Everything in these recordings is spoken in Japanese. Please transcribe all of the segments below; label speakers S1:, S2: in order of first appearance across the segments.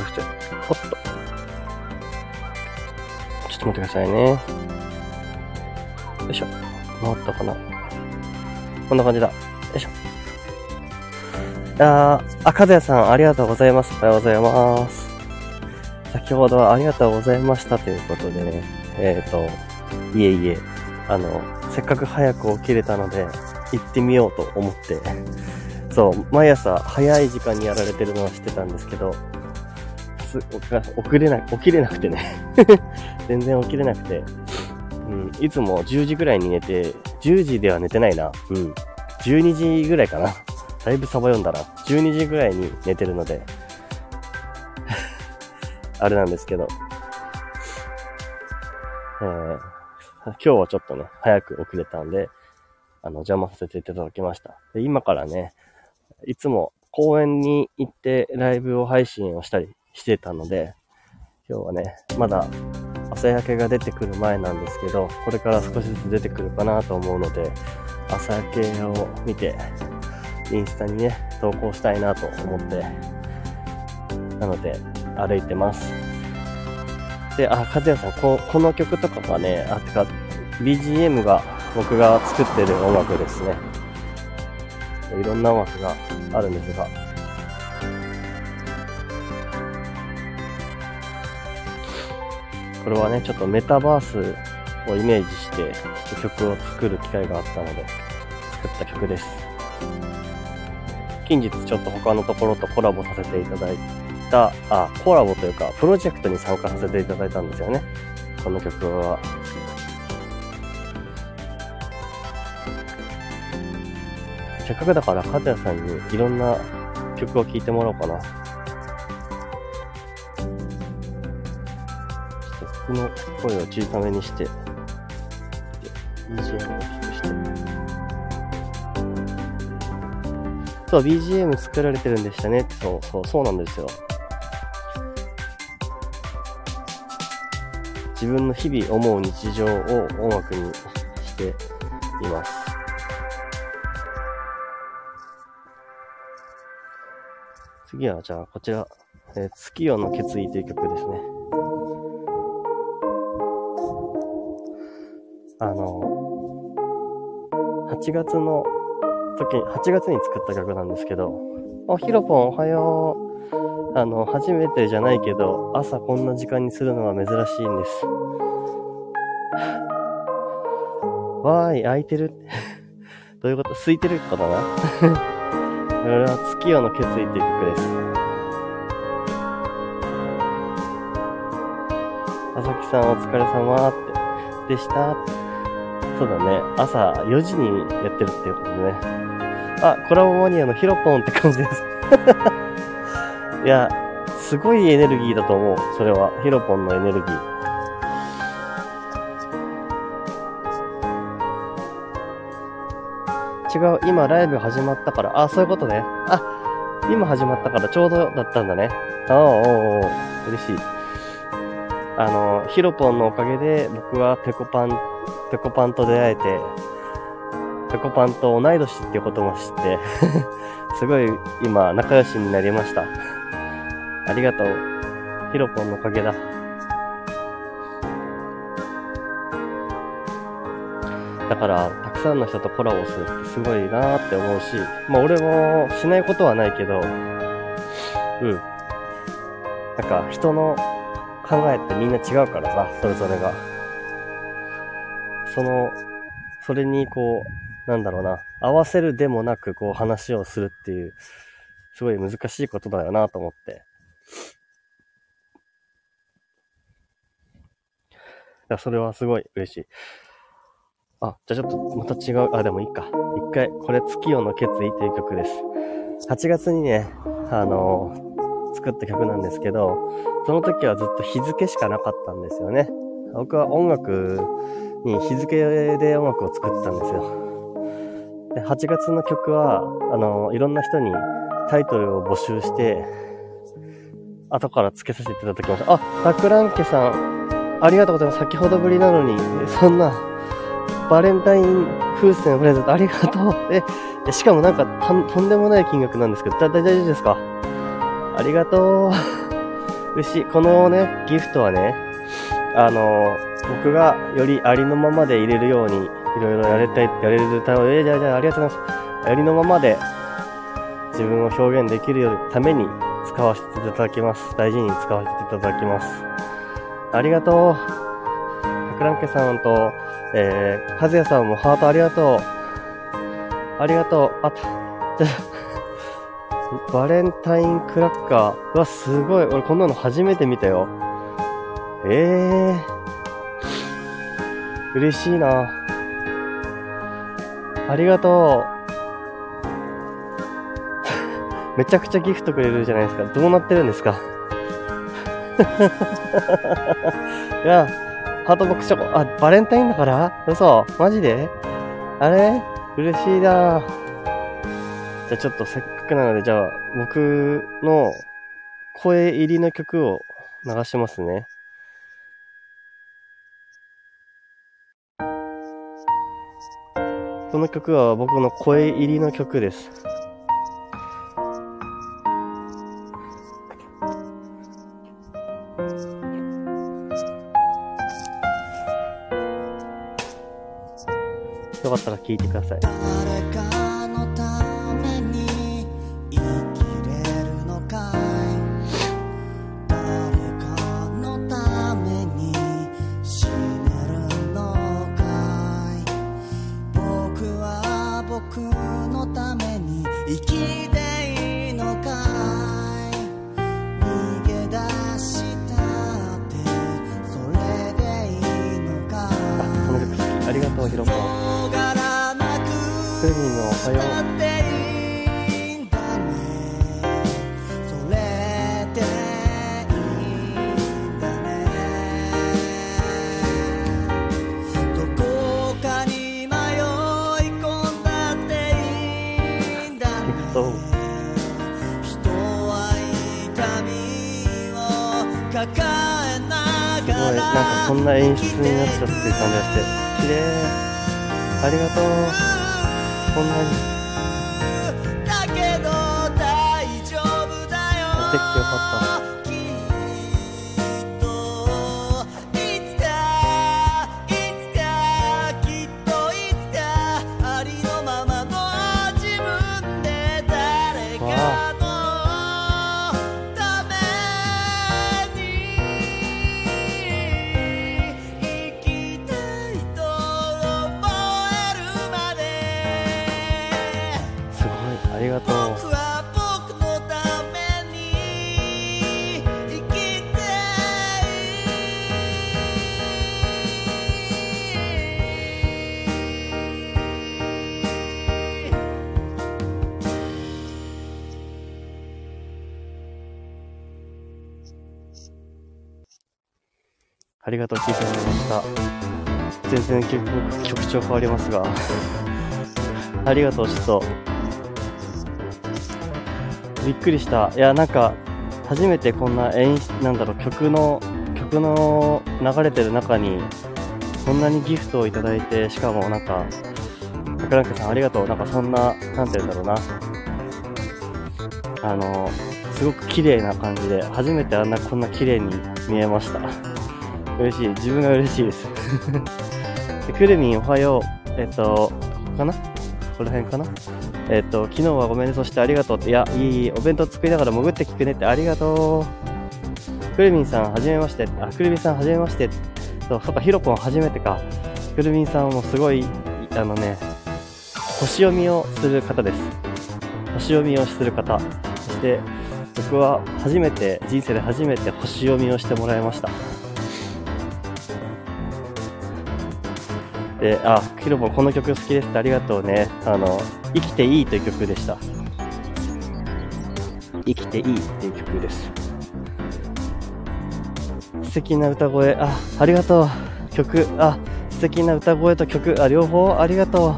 S1: ちょっと待って、ほっと。ちょっと待ってくださいね。よいしょ。回ったかな。こんな感じだ。よいしょ。あー、あ、かずやさん、ありがとうございます。おはようございます。先ほどはありがとうございましたということでね、えっ、ー、と、いえいえ、あの、せっかく早く起きれたので、行ってみようと思って、そう、毎朝早い時間にやられてるのは知ってたんですけど、す、遅れな、起きれなくてね 全然起きれなくて、うん、いつも10時ぐらいに寝て、10時では寝てないな。うん。12時ぐらいかな。だいぶサバ読んだら、12時ぐらいに寝てるので あれなんですけど、えー、今日はちょっとね、早く遅れたんで、あの、邪魔させていただきました。で、今からね、いつも公園に行ってライブを配信をしたりしてたので、今日はね、まだ朝焼けが出てくる前なんですけど、これから少しずつ出てくるかなと思うので、朝焼けを見て、インスタにね、投稿したいなと思って、なので、歩いてます。で、あ、かずやさん、ここの曲とかがね、あ、てか、BGM が僕が作ってる音楽ですね。いろんな音楽があるんですが、これはね、ちょっとメタバースをイメージして、ちょっと曲を作る機会があったので、作った曲です。近日ちょっと他のところとコラボさせていただいた、あ、コラボというか、プロジェクトに参加させていただいたんですよね。この曲は。せっかくだから、かたやさんにいろんな曲を聴いてもらおうかな。僕の声を小さめにして、BGM を大きくして。そう、BGM 作られてるんでしたね。そう、そう、そうなんですよ。自分の日々思う日常を音楽にしています。次は、じゃあ、こちら、えー、月夜の決意という曲ですね。あの、8月の時、8月に作った曲なんですけど、あ、ヒロポンおはよう。あの、初めてじゃないけど、朝こんな時間にするのは珍しいんです。わーい、空いてる どういうこと？空いてるかな？これは月夜の決意っていう曲です。朝木さんお疲れ様って、でした。そうだね。朝4時にやってるっていうことね。あ、コラボマニアのヒロポンって感じです いや、すごいエネルギーだと思う。それは。ヒロポンのエネルギー。違う。今ライブ始まったから。あ、そういうことね。あ、今始まったからちょうどだったんだね。ああ、おお嬉しい。あの、ヒロポンのおかげで僕はペコパン、ペコパンと出会えて、ペコパンと同い年っていうことも知って すごい今仲良しになりました。ありがとう。ヒロポンのおかげだ。だから、たくさんの人とコラボするってすごいなーって思うし、まあ俺もしないことはないけど、うん。なんか人の考えってみんな違うからさ、それぞれが。その、それにこう、なんだろうな、合わせるでもなくこう話をするっていう、すごい難しいことだよなと思って。いや、それはすごい嬉しい。あ、じゃあちょっとまた違う、あ、でもいいか。一回、これ月夜の決意という曲です。8月にね、あのー、作った曲なんですけど、その時はずっと日付しかなかったんですよね。僕は音楽に日付で音楽を作ってたんですよ。で、8月の曲は、あの、いろんな人にタイトルを募集して、後から付けさせていただきました。あ、ラクランケさん、ありがとうございます。先ほどぶりなのに、そんな、バレンタイン風船プレゼントありがとう。え、しかもなんかとんでもない金額なんですけど、だ、大丈夫ですか？ありがとう。嬉しい。このね、ギフトはね、あの、僕がよりありのままで入れるように、いろいろやれたい、やれるため、えじゃあじゃあありがとうございます。ありのままで自分を表現できるために使わせていただきます。大事に使わせていただきます。ありがとう。かくらんけさんと、えー、かずやさんもハートありがとう。ありがとう。あ、じゃバレンタインクラッカー。うわ、すごい。俺こんなの初めて見たよ。ええー。嬉しいな。ありがとう。めちゃくちゃギフトくれるじゃないですか。どうなってるんですか いや、ハートボックスチョコ。あ、バレンタインだから？嘘マジで？あれ？嬉しいなじゃあちょっとせっかくなので、じゃあ僕の声入りの曲を流しますね。この曲は僕の声入りの曲です。よかったら聴いてください。すごい。なんかそんな演出になっちゃってる感じがして綺麗。ありがとう。こんなに。だけど大丈夫だよ曲曲調変わりますが。ありがとう、ちょっと。びっくりした。いや、なんか、初めてこんな演出、なんだろう、曲の、曲の流れてる中に、こんなにギフトをいただいて、しかもなんか、桜中さんありがとう。なんかそんな、なんて言うんだろうな。あの、すごく綺麗な感じで、初めてあんなこんな綺麗に見えました。嬉しい。自分が嬉しいですで。くるみんおはよう。えっと、ここかな？この辺かな？えっと、昨日はごめんね、そしてありがとうって。いや、いい、お弁当作りながら潜って聞くねってありがとう。くるみんさん、はじめまして。あ、くるみんさん、はじめまして。そう、そっか、ひろぽん初めてか。くるみんさんもすごい、あのね、星読みをする方です。星読みをする方。そして、僕は初めて、人生で初めて星読みをしてもらいました。で、あ、ヒロポンこの曲好きですってありがとうね。あの、生きていいという曲でした。生きていいっていう曲です。素敵な歌声、あ、ありがとう。曲、あ、素敵な歌声と曲、あ、両方ありがとう。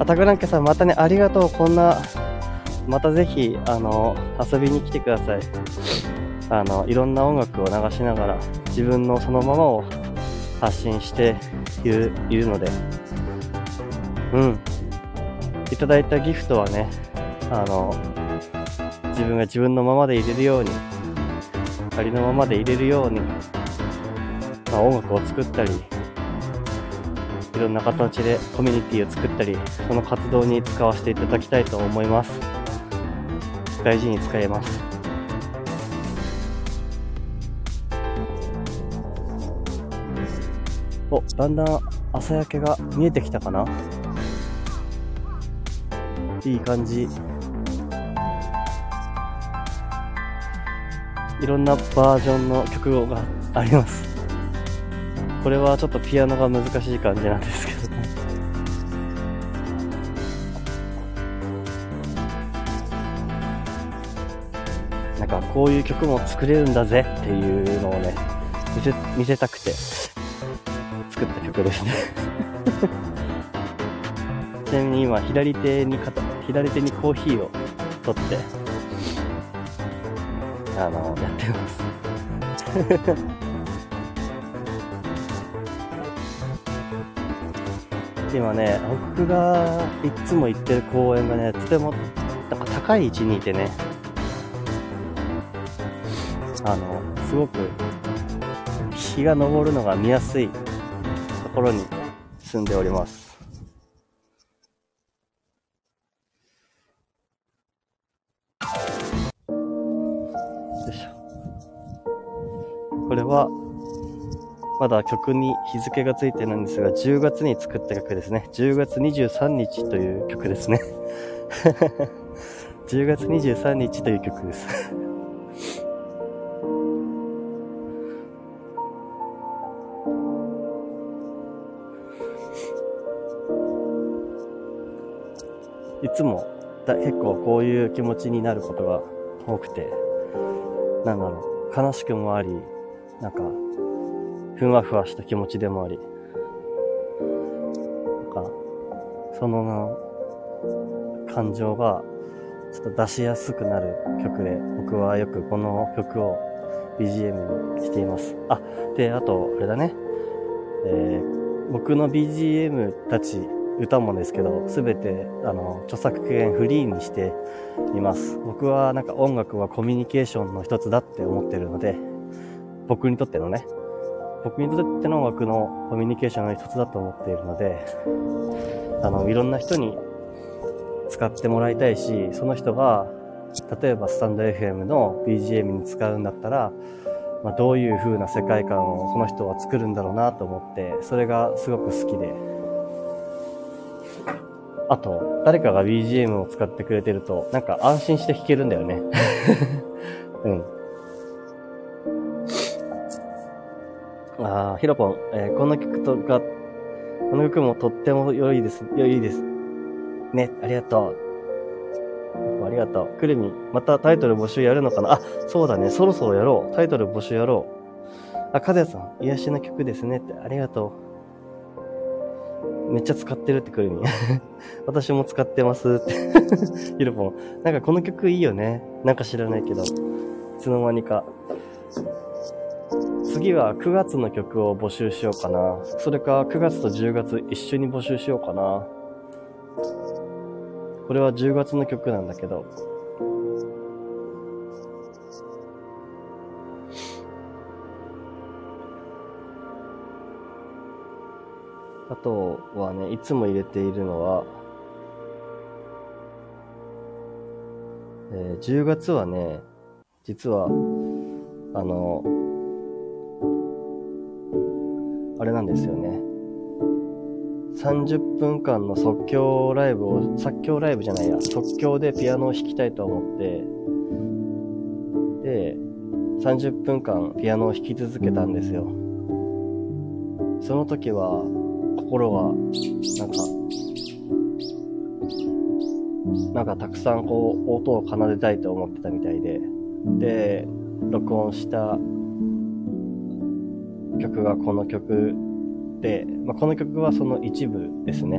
S1: あ、タグランケさんまたね、ありがとう。こんな、またぜひ、あの、遊びに来てください。あの、いろんな音楽を流しながら、自分のそのままを発信しているいるので、うん。いただいたギフトはね、あの、自分が自分のままでいれるように、ありのままでいれるように、まあ、音楽を作ったり、いろんな形でコミュニティを作ったり、その活動に使わせていただきたいと思います。大事に使えます。お、だんだん朝焼けが見えてきたかな？いい感じ。いろんなバージョンの曲があります。これはちょっとピアノが難しい感じなんですけどね。なんかこういう曲も作れるんだぜっていうのをね、見せ、見せたくて曲ですね。ちなみに今左手に左手にコーヒーを取って、あの、やってます。今ね、僕がいつも行ってる公園がね、とても、なんか高い位置にいてね、あの、すごく、日が昇るのが見やすいころに住んでおります。よいしょ。これは、まだ曲に日付がついてるんですが、10月に作った曲ですね。10月23日という曲ですね。10月23日という曲ですいつもだ結構こういう気持ちになることが多くて、なんだろう、悲しくもあり、なんかふわふわした気持ちでもあり、なんか、その感情がちょっと出しやすくなる曲で、僕はよくこの曲を BGM にしています。あ、で、あと、あれだね。えー、僕の BGM たち、歌もですけど、すべて、あの、著作権フリーにしています。僕はなんか音楽はコミュニケーションの一つだって思ってるので、僕にとってのね、僕にとっての音楽のコミュニケーションの一つだと思っているので、あの、いろんな人に使ってもらいたいし、その人が、例えばスタンド FM の BGM に使うんだったら、まあ、どういう風な世界観をその人は作るんだろうなと思って、それがすごく好きで。あと、誰かが BGM を使ってくれてると、なんか安心して弾けるんだよね。うん。ああ、ヒロポン、えー、この曲とか、この曲もとっても良いです。良いです。ね、ありがとう。ありがとう。くるみ、またタイトル募集やるのかな？あ、そうだね。そろそろやろう。タイトル募集やろう。あ、かずやさん、癒しの曲ですねって。ありがとう。めっちゃ使ってるってくるみ。私も使ってますって。ヒロポン。なんかこの曲いいよね。なんか知らないけど。いつの間にか。次は9月の曲を募集しようかな。それか9月と10月一緒に募集しようかな。これは10月の曲なんだけど。あとはね、いつも入れているのは、えー、10月はね、実は、あの、あれなんですよね。30分間の即興ライブを、即興ライブじゃないや、即興でピアノを弾きたいと思って、で、30分間ピアノを弾き続けたんですよ。その時は、心は、なんか、なんかたくさんこう、音を奏でたいと思ってたみたいで、で、録音した曲がこの曲で、まあ、この曲はその一部ですね。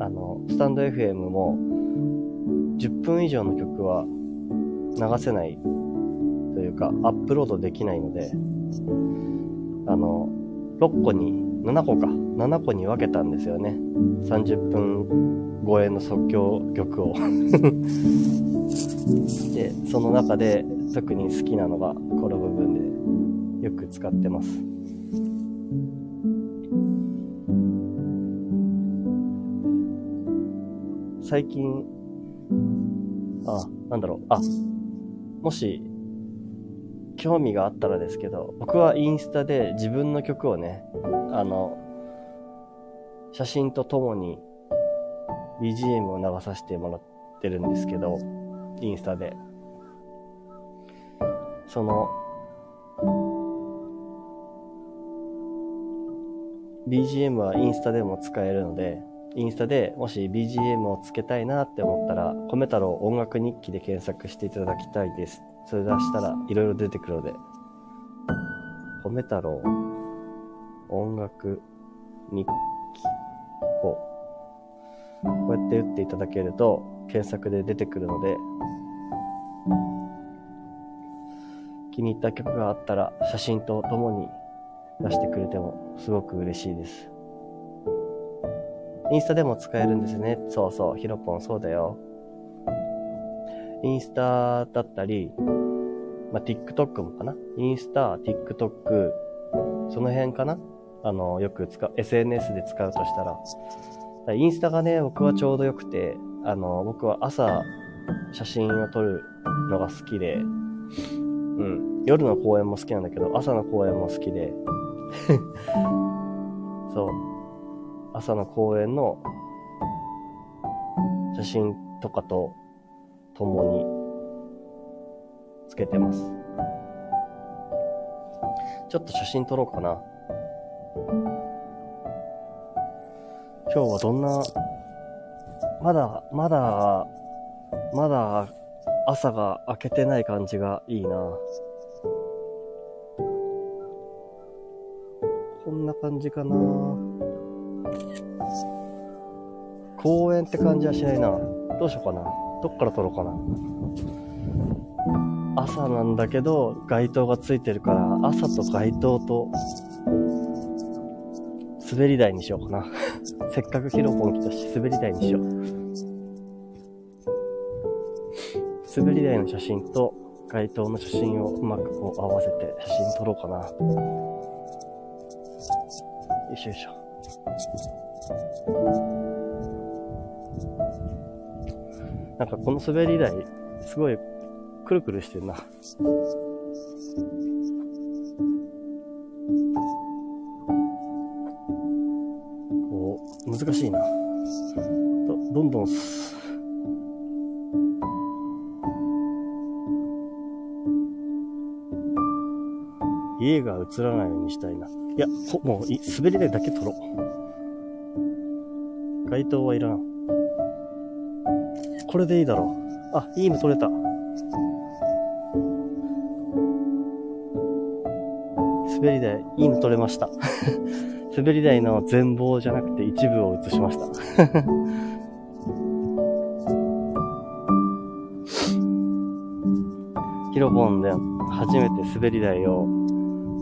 S1: あの、スタンド FM も10分以上の曲は流せないというか、アップロードできないので、あの、6個に、7個か、7個に分けたんですよね。30分超えの即興曲を で、その中で特に好きなのがこの部分でよく使ってます。最近、あ、なんだろう、あ、もし、興味があったらですけど、僕はインスタで自分の曲をね、あの、写真とともに BGM を流させてもらってるんですけど、インスタで。その、BGM はインスタでも使えるので、インスタでもし BGM をつけたいなって思ったら、米太郎音楽日記で検索していただきたいです。それ出したらいろいろ出てくるので、米太郎音楽日記をこうやって打っていただけると検索で出てくるので、気に入った曲があったら写真とともに出してくれてもすごく嬉しいです。インスタでも使えるんですね。そうそう、ヒロポンそうだよ。インスタだったり、まあ、TikTok もかな？インスタ、TikTok、その辺かな？あの、よく使う、SNS で使うとしたら。らインスタがね、僕はちょうど良くて、あの、僕は朝、写真を撮るのが好きで、うん。夜の公園も好きなんだけど、朝の公園も好きで、そう。朝の公園の写真とかと共につけてます。ちょっと写真撮ろうかな。今日はどんな、まだ、まだ、まだ朝が明けてない感じがいいな。こんな感じかな。公園って感じはしないな。どうしようかな。どっから撮ろうかな。朝なんだけど、街灯がついてるから、朝と街灯と、滑り台にしようかな。せっかくヒロポン来たし、滑り台にしよう。滑り台の写真と街灯の写真をうまくこう合わせて写真撮ろうかな。よいしょよいしょ。なんかこの滑り台、すごいくるくるしてんな。こう難しいな。ど、どんどん、家が映らないようにしたいな。いや、もう滑り台だけ撮ろう。街灯はいらん。これでいいだろう。あ、いいの撮れた。滑り台、いいの撮れました。滑り台の全貌じゃなくて一部を映しました。ヒロボンで初めて滑り台を、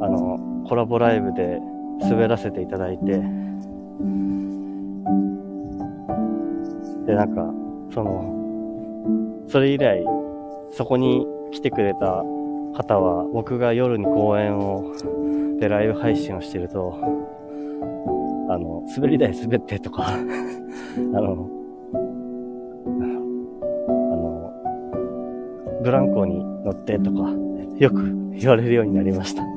S1: あの、コラボライブで滑らせていただいて、で、なんか、その、それ以来、そこに来てくれた方は、僕が夜に公演を、でライブ配信をしてると、あの、滑り台滑ってとか あの、あの、ブランコに乗ってとか、よく言われるようになりました。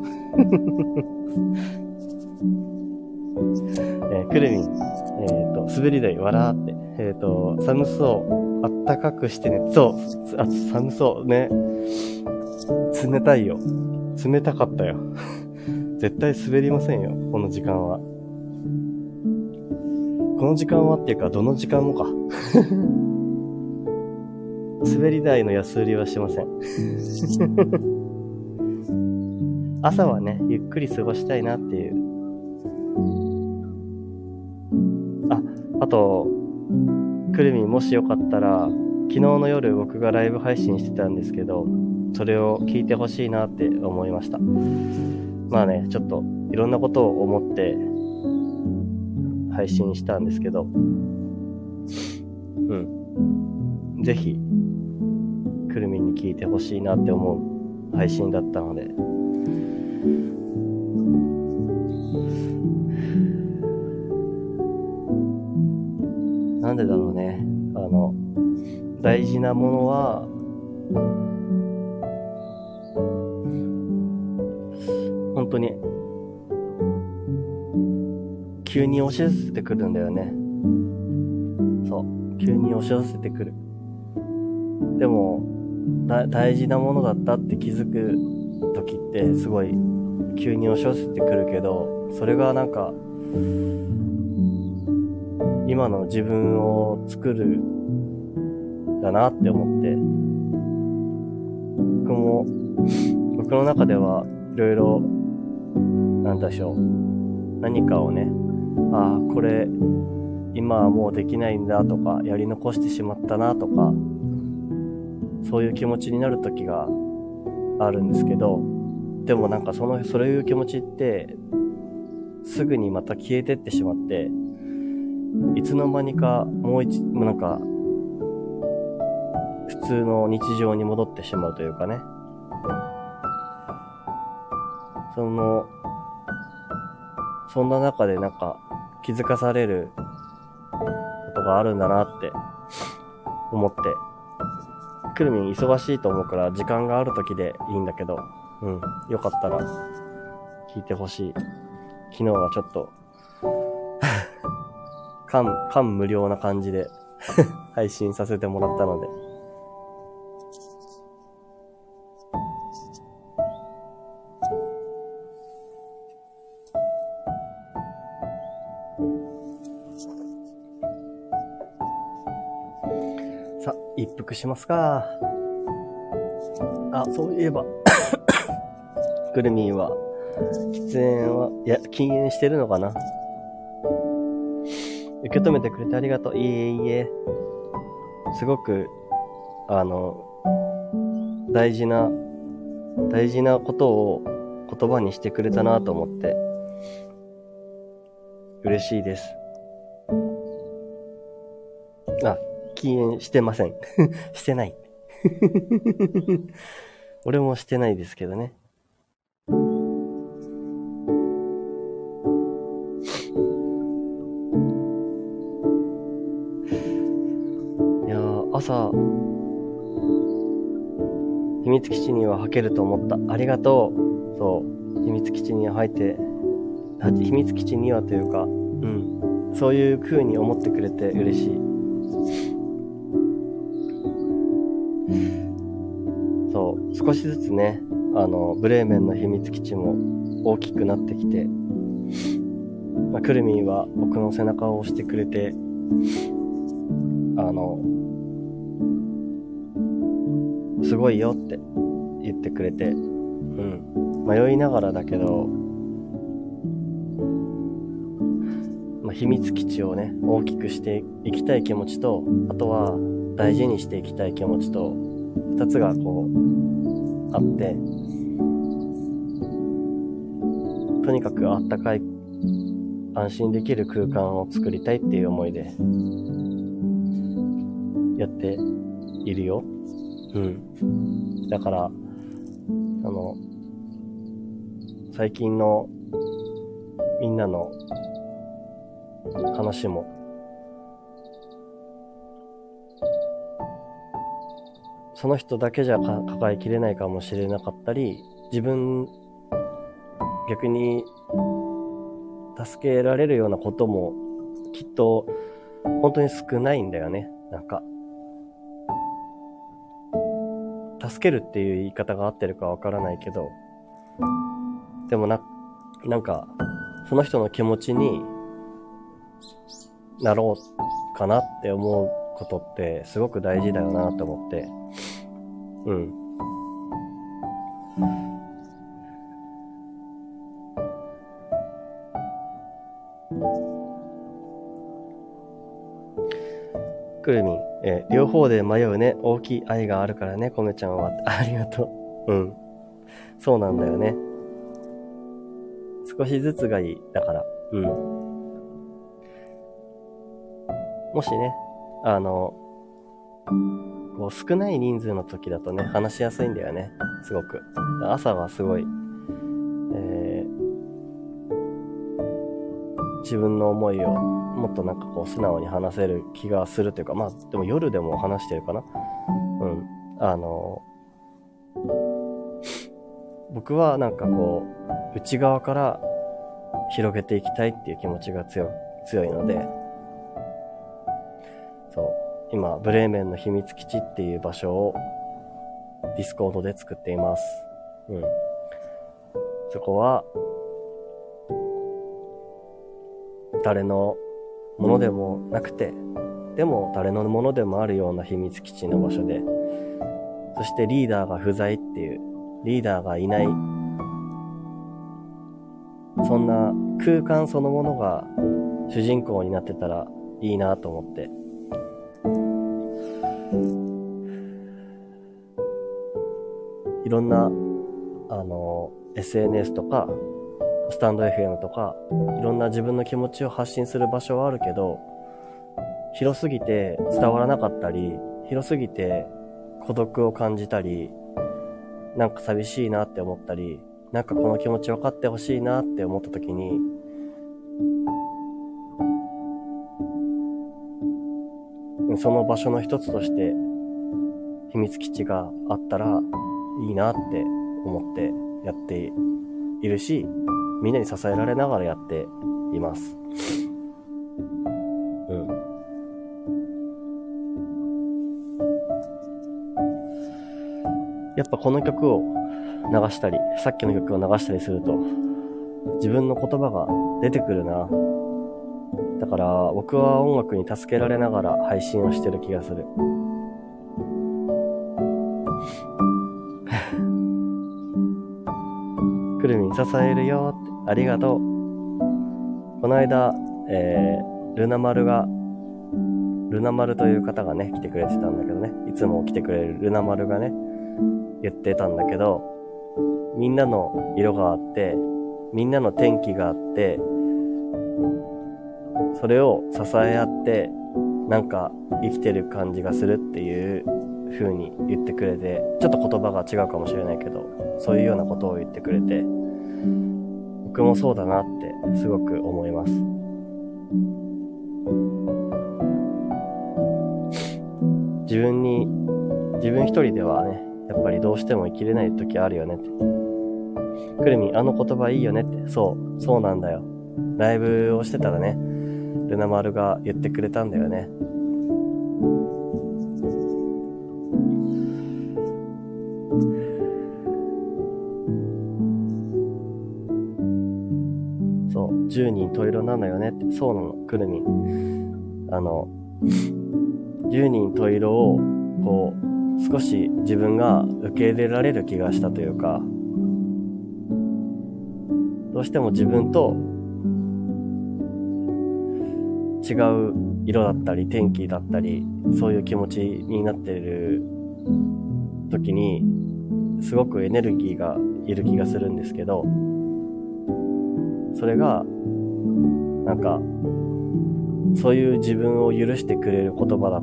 S1: えー、くるみん、えっ、ー、と、滑り台笑って、えっ、ー、と、寒そう、ったかくしてね、そう、あ、寒そう、ね、冷たいよ。冷たかったよ。絶対滑りませんよ、この時間は。この時間はっていうか、どの時間もか。滑り台の安売りはしません。朝はね、ゆっくり過ごしたいなっていう。あ、あと、くるみもしよかったら、昨日の夜僕がライブ配信してたんですけど、それを聞いてほしいなって思いました。まあね、ちょっといろんなことを思って配信したんですけど、うん。ぜひ、くるみに聞いてほしいなって思う配信だったので。でだろうね。あの、大事なものは、本当に、急に押し寄せてくるんだよね。そう。急に押し寄せてくる。でも、大事なものだったって気づく時ってすごい急に押し寄せてくるけど、それがなんか、今の自分を作るだなって思って、僕も、僕の中ではいろいろ、なんでしょう、何かをね、ああ、これ、今はもうできないんだとか、やり残してしまったなとか、そういう気持ちになる時があるんですけど、でもなんかその、そういう気持ちって、すぐにまた消えてってしまって、いつの間にかもう一、もうなんか、普通の日常に戻ってしまうというかね。その、そんな中でなんか気づかされることがあるんだなって思って。くるみん忙しいと思うから時間がある時でいいんだけど、うん。よかったら聞いてほしい。昨日はちょっと感、感無量な感じで 配信させてもらったので。さ、一服しますか。あ、そういえば くるみんは、喫煙は、いや、禁煙してるのかな受け止めてくれてありがとう。いえいえ。すごく、あの、大事な、大事なことを言葉にしてくれたなと思って、嬉しいです。あ、禁煙してません。してない。俺もしてないですけどね。秘密基地には履けると思った。ありがとう。そう。秘密基地には入って、秘密基地にはというか、うん。そういう風に思ってくれて嬉しい。そう。少しずつね、あの、ブレーメンの秘密基地も大きくなってきて、まあ、くるみは僕の背中を押してくれて、あの、ごいよって言ってくれて、うん。迷いながらだけど、まあ、秘密基地をね、大きくしていきたい気持ちと、あとは大事にしていきたい気持ちと、二つがこう、あって、とにかくあったかい、安心できる空間を作りたいっていう思いで、やっているよ。うん。だから、あの、最近のみんなの話も、その人だけじゃ抱えきれないかもしれなかったり、自分、逆に助けられるようなこともきっと本当に少ないんだよね。なんか、助けるっていう言い方が合ってるかわからないけど、でもな、なんか、その人の気持ちになろうかなって思うことってすごく大事だよなと思って、うん。くるみん、えー、両方で迷うね。大きい愛があるからね、コメちゃんは。ありがとう。うん。そうなんだよね。少しずつがいい。だから。うん。もしね、あの、こう少ない人数の時だとね、話しやすいんだよね。すごく。朝はすごい、自分の思いをもっとなんかこう素直に話せる気がするというか、まあでも夜でも話してるかな。うん。あの、僕はなんかこう、内側から広げていきたいっていう気持ちが強強いので、そう、今、ブレーメンの秘密基地っていう場所を Discord で作っています。うん。そこは、誰のものでもなくて、でも誰のものでもあるような秘密基地の場所で、そしてリーダーが不在っていう、リーダーがいない、そんな空間そのものが主人公になってたらいいなと思って。いろんな、あの、SNS とか、スタンド FM とか、いろんな自分の気持ちを発信する場所はあるけど、広すぎて伝わらなかったり、広すぎて孤独を感じたり、なんか寂しいなって思ったり、なんかこの気持ち分かってほしいなって思った時に、その場所の一つとして秘密基地があったらいいなって思ってやっているし、みんなに支えられながらやっています。うん。やっぱこの曲を流したり、さっきの曲を流したりすると、自分の言葉が出てくるな。だから僕は音楽に助けられながら配信をしてる気がする。くるみん支えるよってありがとう。この間、えー、ルナ丸が、ルナ丸という方がね、来てくれてたんだけどね、いつも来てくれるルナ丸がね、言ってたんだけど、みんなの色があって、みんなの天気があって、それを支え合って、なんか生きてる感じがするっていう風に言ってくれて、ちょっと言葉が違うかもしれないけど、そういうようなことを言ってくれて、僕もそうだなってすごく思います。自分に、自分一人ではね、やっぱりどうしても生きれない時あるよねって。くるみ、あの言葉いいよねって。そう、そうなんだよ。ライブをしてたらね、ルナ丸が言ってくれたんだよね。10人十色なのよねって、そうなの、くるみ。あの、10人十色を、こう、少し自分が受け入れられる気がしたというか、どうしても自分と違う色だったり天気だったり、そういう気持ちになってる時に、すごくエネルギーがいる気がするんですけど、それがなんか、そういう自分を許してくれる言葉だ、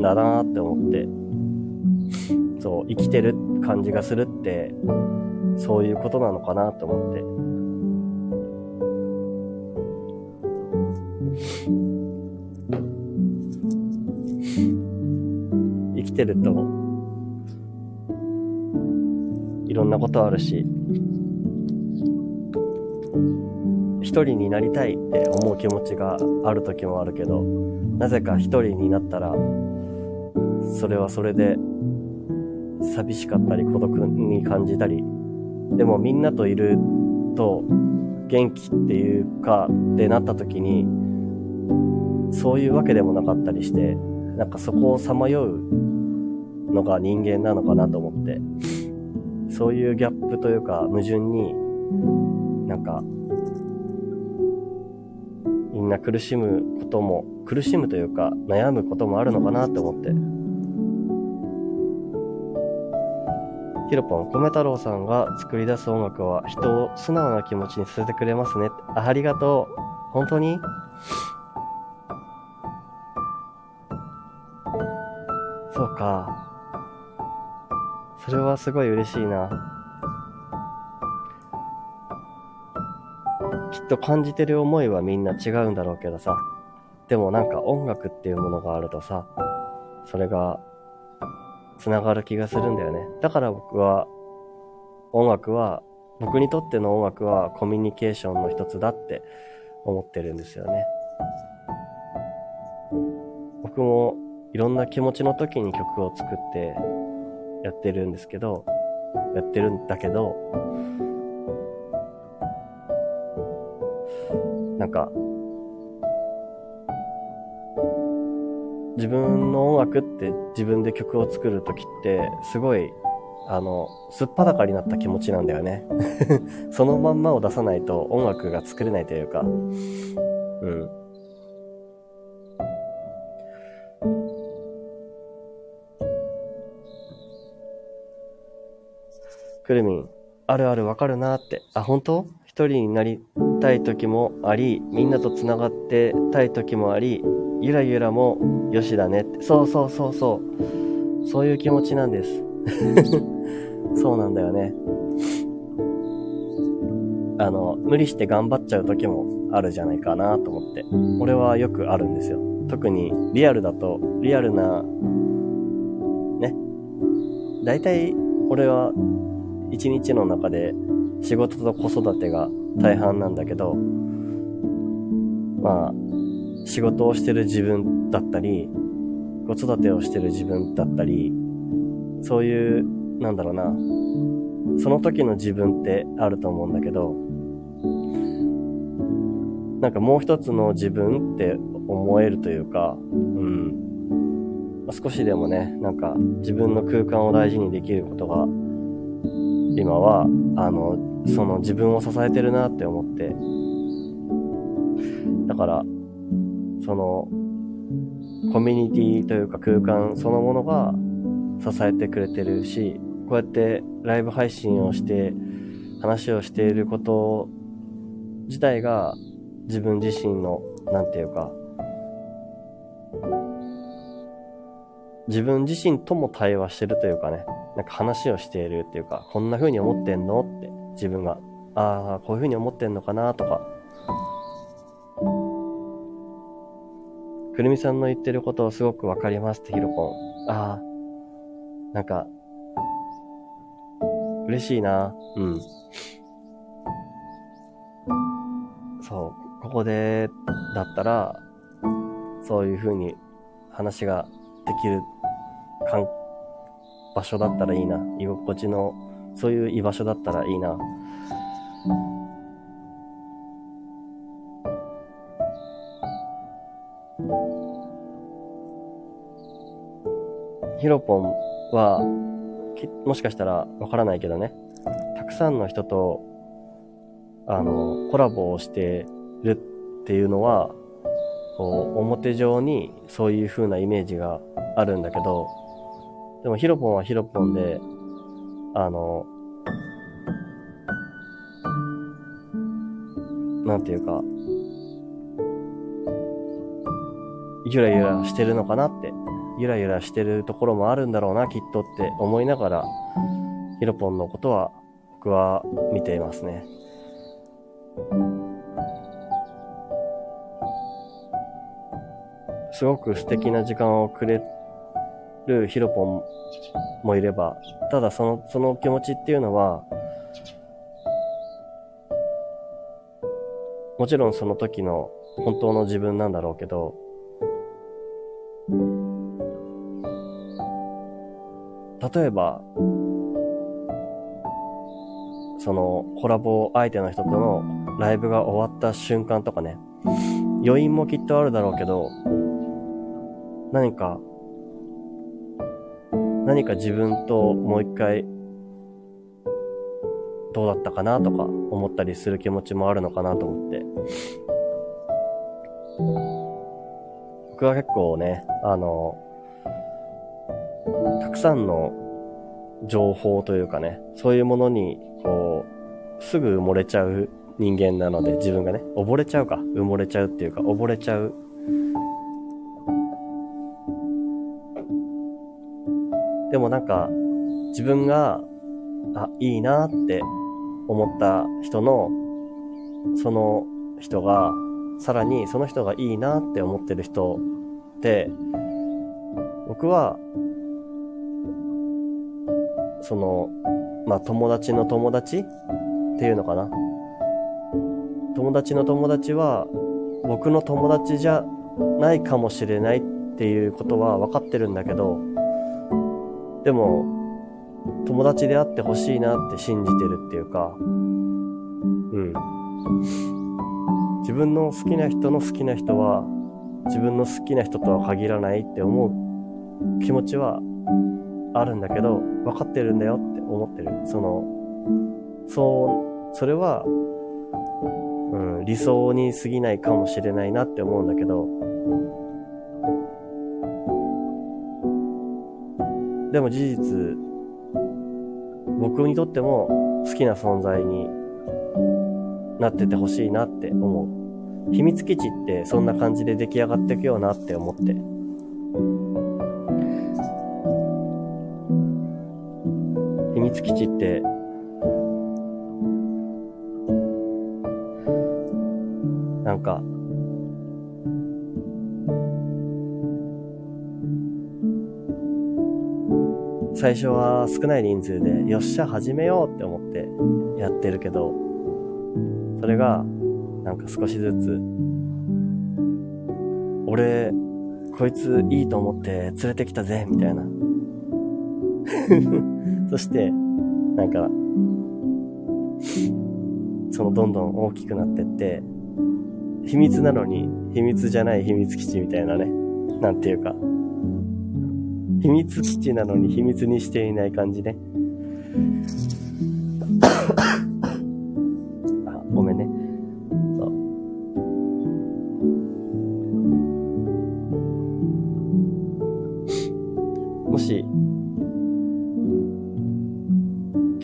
S1: だなって思って、そう、生きてる感じがするって、そういうことなのかなと思って。生きてると、いろんなことあるし、人になりたいって思う気持ちがある時もあるけど、なぜか一人になったら、それはそれで寂しかったり孤独に感じたり、でもみんなといると元気っていうかってなった時に、そういうわけでもなかったりして、なんかそこをさまようのが人間なのかなと思って、そういうギャップというか矛盾に、なんかみんな苦しむことも、苦しむというか悩むこともあるのかなって思って。ヒロポン、米太郎さんが作り出す音楽は人を素直な気持ちにさせてくれますね。あありがとう。本当に？そうか。それはすごい嬉しいな。きっと感じてる思いはみんな違うんだろうけどさ。でもなんか音楽っていうものがあるとさ、それが繋がる気がするんだよね。だから僕は、音楽は、僕にとっての音楽はコミュニケーションの一つだって思ってるんですよね。僕もいろんな気持ちの時に曲を作ってやってるんですけど、やってるんだけど、なんか、自分の音楽って自分で曲を作る時ってすごいあの、すっぱだかになった気持ちなんだよね。そのまんまを出さないと音楽が作れないというか、うん。くるみん、あるあるわかるなって。あ、本当？一人になりたい時もあり、みんなと繋がってたい時もあり、ゆらゆらもよしだねって。そうそうそうそう。そういう気持ちなんです。そうなんだよね。あの、無理して頑張っちゃう時もあるじゃないかなと思って。俺はよくあるんですよ。特にリアルだと、リアルな、ね。大体、俺は一日の中で仕事と子育てが大半なんだけど、まあ、仕事をしてる自分だったり、子育てをしてる自分だったり、そういう、なんだろうな、その時の自分ってあると思うんだけど、なんかもう一つの自分って思えるというか、うん。少しでもね、なんか自分の空間を大事にできることが、今は、あの、その自分を支えてるなって思って、だから、その、コミュニティというか空間そのものが支えてくれてるし、こうやってライブ配信をして話をしていること自体が自分自身の、なんていうか、自分自身とも対話してるというかね、なんか話をしているっていうか、こんな風に思ってんのって。自分が、ああ、こういう風に思ってんのかなとか、くるみさんの言ってることをすごくわかりますってヒロポン。ああ、なんか、嬉しいな。うん。そう、ここで、だったら、そういう風に話ができるかん場所だったらいいな。居心地の、そういう居場所だったらいいな。ヒロポンは、もしかしたらわからないけどね、たくさんの人と、あの、コラボをしてるっていうのは、こう、表上にそういう風なイメージがあるんだけど、でもヒロポンはヒロポンで、あの、なんていうか、ゆらゆらしてるのかなってゆらゆらしてるところもあるんだろうな、きっとって思いながら、ヒロポンのことは僕は見ていますね。すごく素敵な時間をくれるヒロポンもいれば、ただその、その気持ちっていうのは、もちろんその時の本当の自分なんだろうけど、例えば、そのコラボ相手の人とのライブが終わった瞬間とかね、余韻もきっとあるだろうけど、何か、何か自分ともう一回、どうだったかなとか思ったりする気持ちもあるのかなと思って。僕は結構ね、あの、たくさんの情報というかね、そういうものに、こう、すぐ埋もれちゃう人間なので、自分がね、溺れちゃうか、埋もれちゃうっていうか、溺れちゃう。もなんか、自分が、あ、いいなって思った人の、その人が、さらにその人がいいなって思ってる人って、僕は、その、まあ友達の友達っていうのかな。友達の友達は僕の友達じゃないかもしれないっていうことは分かってるんだけど、でも、友達であってほしいなって信じてるっていうか、うん。自分の好きな人の好きな人は、自分の好きな人とは限らないって思う気持ちはあるんだけど、分かってるんだよって思ってる。その、そう、それは、うん、理想に過ぎないかもしれないなって思うんだけど、でも事実、僕にとっても好きな存在になっててほしいなって思う。秘密基地ってそんな感じで出来上がっていくようなって思って。秘密基地って最初は少ない人数で、よっしゃ、始めようって思ってやってるけど、それが、なんか少しずつ、俺、こいついいと思って連れてきたぜ、みたいな。そして、なんか、そのどんどん大きくなってって、秘密なのに秘密じゃない秘密基地みたいなね。なんていうか、秘密基地なのに秘密にしていない感じね。あ、ごめんね。そう。もし、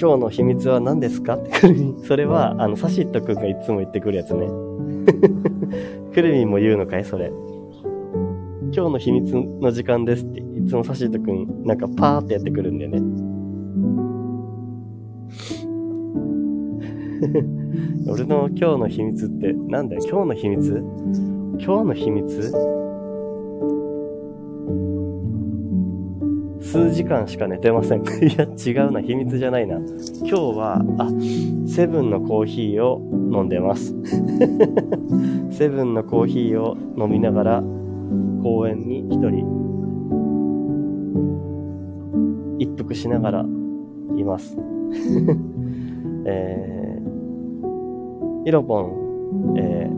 S1: 今日の秘密は何ですか？ってくるみそれは、あの、サシットくんがいつも言ってくるやつね。くるみも言うのかい？それ。今日の秘密の時間ですっていつもサシートくん、なんかパーってやってくるんだよね。俺の今日の秘密ってなんだよ？今日の秘密？今日の秘密？数時間しか寝てません。いや、違うな。秘密じゃないな。今日は、あ、セブンのコーヒーを飲んでます。セブンのコーヒーを飲みながら、公園に一人一服しながらいます。えー、ヒロポン、え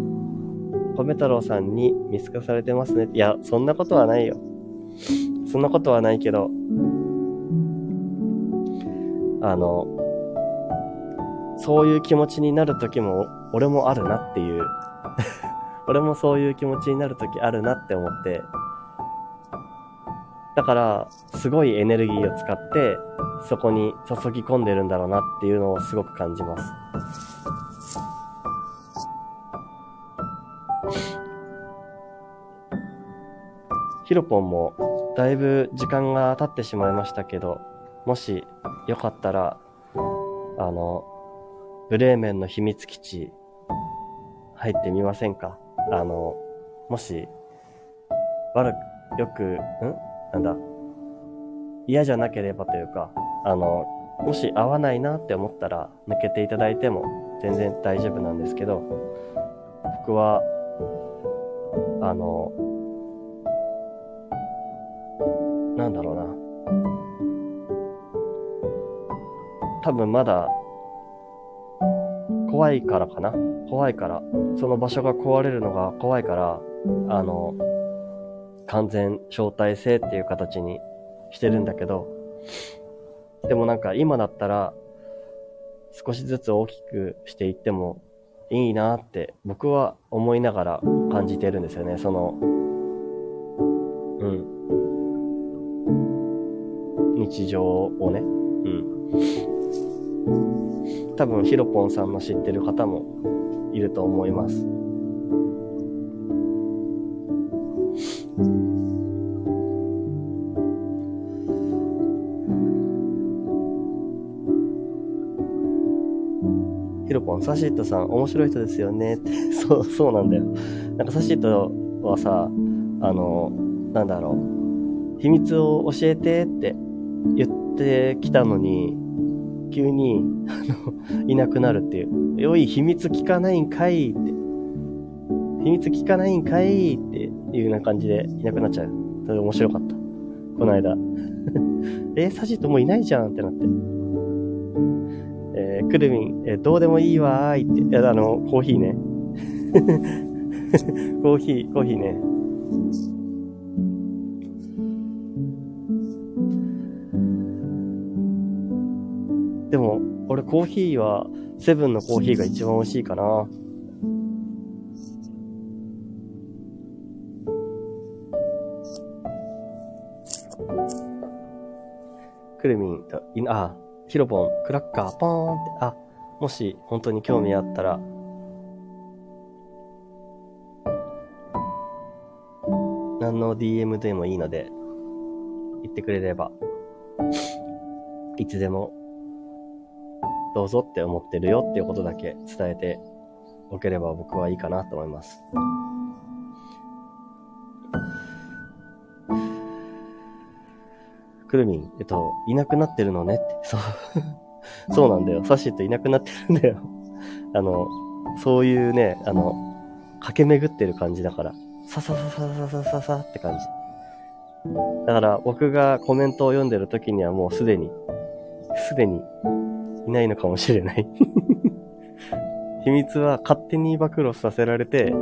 S1: ー、米太郎さんに見透かされてますね。いや、そんなことはないよ。そんなことはないけど、あの、そういう気持ちになる時も、俺もあるなっていう俺もそういう気持ちになる時あるなって思って、だから、すごいエネルギーを使って、そこに注ぎ込んでるんだろうなっていうのをすごく感じます。ヒロポンも、だいぶ時間が経ってしまいましたけど、もしよかったら、あの、ブレーメンの秘密基地、入ってみませんか？あの、もし、悪く、よく、ん？なんだ、嫌じゃなければというか、あの、もし合わないなって思ったら抜けていただいても全然大丈夫なんですけど、僕は、あの、なんだろうな。多分まだ、怖いからかな。怖いから。その場所が壊れるのが怖いから、あの、完全招待制っていう形にしてるんだけど、でもなんか今だったら少しずつ大きくしていってもいいなって僕は思いながら感じてるんですよね。その、うん。日常をね。うん。多分ヒロポンさんの知ってる方もいると思います。ヒロポン、サシットさん、面白い人ですよね。って、そう、そうなんだよ。なんかサシットはさ、あの、なんだろう。秘密を教えてって言ってきたのに、急に、あの、いなくなるっていう。おい、秘密聞かないんかいって。秘密聞かないんかいっていうような感じでいなくなっちゃう。それ面白かった。この間。えサジットもういないじゃんってなって。えー、くるみん、えー、どうでもいいわーいって。いや、あの、コーヒーね。コーヒー、コーヒーね。でも、俺コーヒーは、セブンのコーヒーが一番美味しいかな。くるみんと、いあ、ヒロポン、クラッカー、ポーンって、あ、もし本当に興味あったら、何の DM でもいいので、言ってくれれば、いつでも、どうぞって思ってるよっていうことだけ伝えておければ僕はいいかなと思います。くるみん、えっと、いなくなってるのねって、そう そうなんだよ。さっしーといなくなってるんだよ あの、そういうね、あの、駆け巡ってる感じだから、さささささささって感じ。だから僕がコメントを読んでる時にはもうすでに、すでにいないのかもしれない 秘密は勝手に暴露させられて、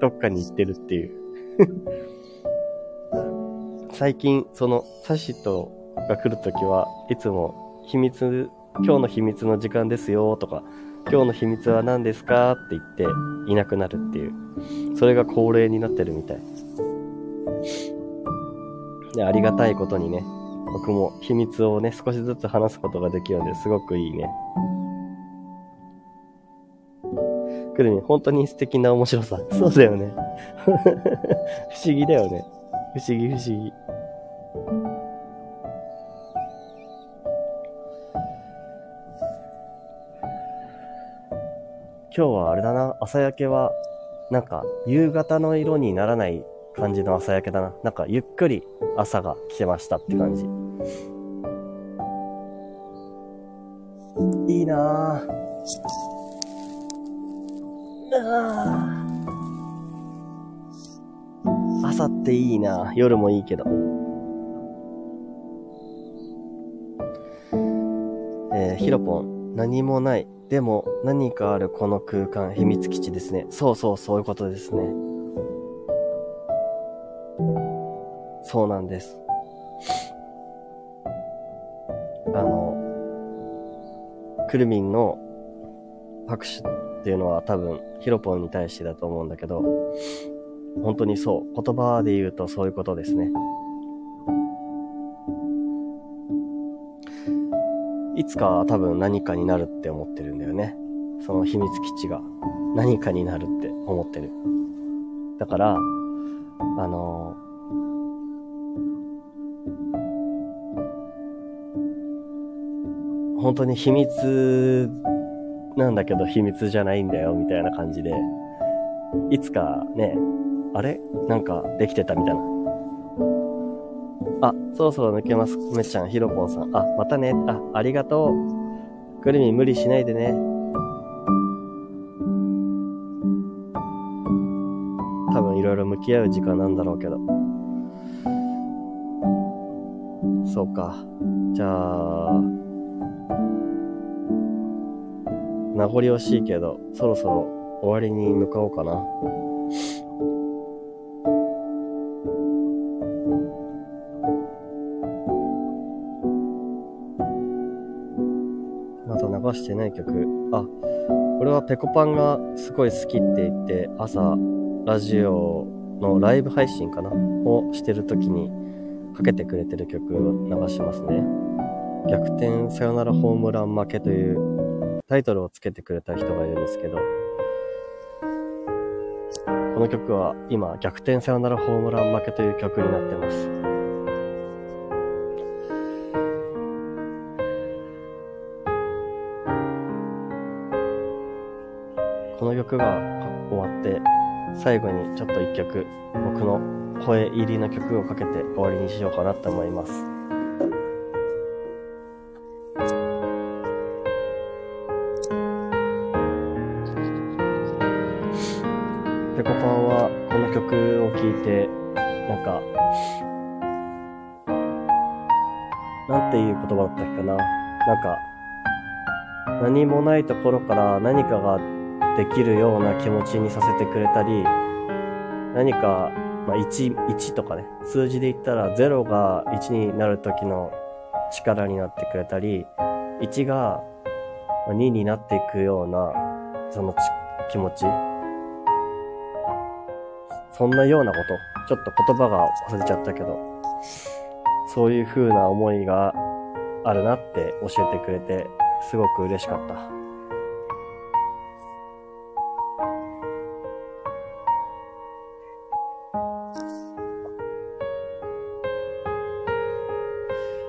S1: どっかに行ってるっていう 最近、その、サシトが来るときはいつも、秘密、今日の秘密の時間ですよとか、今日の秘密は何ですかって言っていなくなるっていう。それが恒例になってるみたい。で、ありがたいことにね、僕も秘密をね、少しずつ話すことができるのですごくいいね。くるみ、本当に素敵な面白さ。そうだよね。不思議だよね。不思議不思議。今日はあれだな、朝焼けは、なんか、夕方の色にならない感じの朝焼けだな。なんか、ゆっくり朝が来てましたって感じ。いいなぁ。あ朝っていいな夜もいいけど。えー、ヒロポン、何もない。でも何かあるこの空間、秘密基地ですね。そうそう、そういうことですね。そうなんです。あの、クルミンの拍手っていうのは多分ヒロポンに対してだと思うんだけど、本当にそう。言葉で言うとそういうことですね。いつか多分何かになるって思ってるんだよね。その秘密基地が何かになるって思ってる。だから、あの本当に秘密なんだけど秘密じゃないんだよみたいな感じで、いつかね、あれ？なんかできてたみたいな。あ、そろそろ抜けます。めっちゃん、ひろぽんさん。あ、またね。あ、ありがとう。くるみ無理しないでね。多分いろいろ向き合う時間なんだろうけど。そうか。じゃあ、名残惜しいけど、そろそろ終わりに向かおうかな。まだ流してない曲。あ、これはペコパンがすごい好きって言って、朝、ラジオのライブ配信かな？をしてる時にかけてくれてる曲を流しますね。逆転サヨナラホームラン負けというタイトルをつけてくれた人がいるんですけど、この曲は今、逆転サヨナラホームラン負けという曲になってます。この曲が終わって、最後にちょっと一曲、僕の声入りの曲をかけて終わりにしようかなと思います。言葉だったっけかな。なんか、何もないところから何かができるような気持ちにさせてくれたり、何か、まあ、1、1とかね、数字で言ったら0が1になる時の力になってくれたり、1が2になっていくような、その気持ち。そんなようなこと。ちょっと言葉が忘れちゃったけど、そういう風な思いがあるなって教えてくれて、すごく嬉しかった。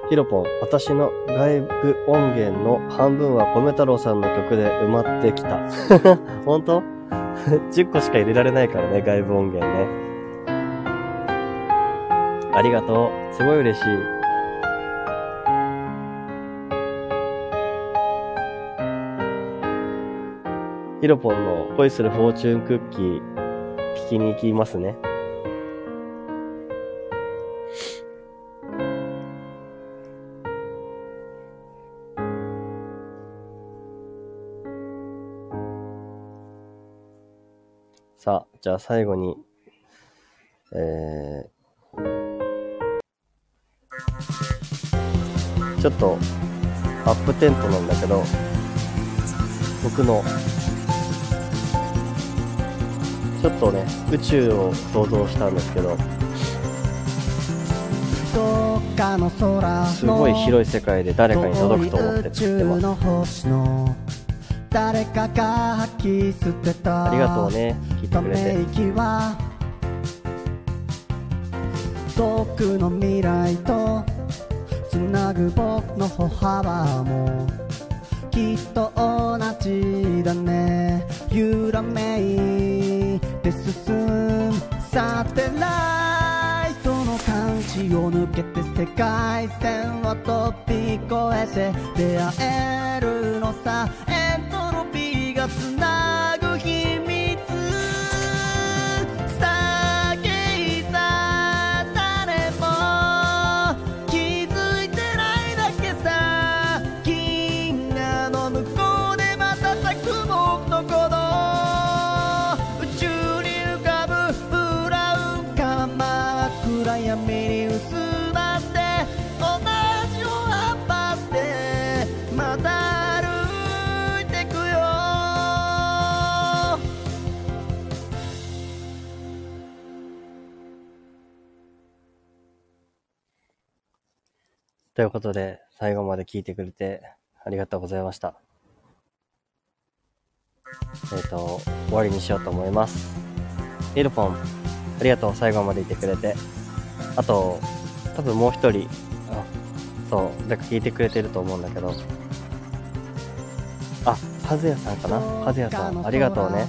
S1: ヒロポン、私の外部音源の半分は米太郎さんの曲で埋まってきた。本当 ?10 個しか入れられないからね、外部音源ね。ありがとう。すごい嬉しい。ヒロポンの恋するフォーチュンクッキー、聞きに行きますね。さあ、じゃあ最後に、えー、ちょっとアップテントなんだけど、僕の、ちょっとね、宇宙を想像したんですけど、すごい広い世界で誰かに届くと思って作ってます。ありがとうね聞いてくれて。遠くの未来とつなぐ僕の歩幅も。きっと同じだね。揺らめいて進む。サテライトの監視を抜けて世界線を飛び越えて出会えるのさ。つないことで、最後まで聞いてくれてありがとうございました。えっ、ー、と、終わりにしようと思います。イルポン、ありがとう、最後までいてくれて。あと、多分もう一人、あ、そう、だから聞いてくれてると思うんだけど、あ、和也さんかな？和也さん、ありがとうね。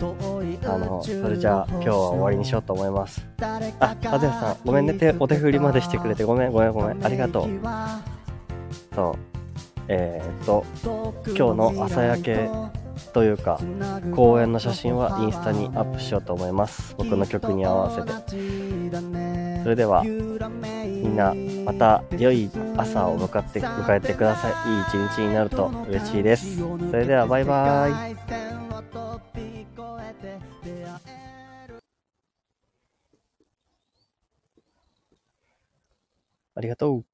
S1: あの、それじゃあ今日は終わりにしようと思います。あ、あずやさん、ごめんね、手、お手振りまでしてくれてごめん、ごめん、ごめん、ありがとう。そう。えー、っと、今日の朝焼けというか、公園の写真はインスタにアップしようと思います。僕の曲に合わせて。それでは、みんな、また良い朝を向かって、迎えてください。いい一日になると嬉しいです。それでは、バイバイ。ありがとう。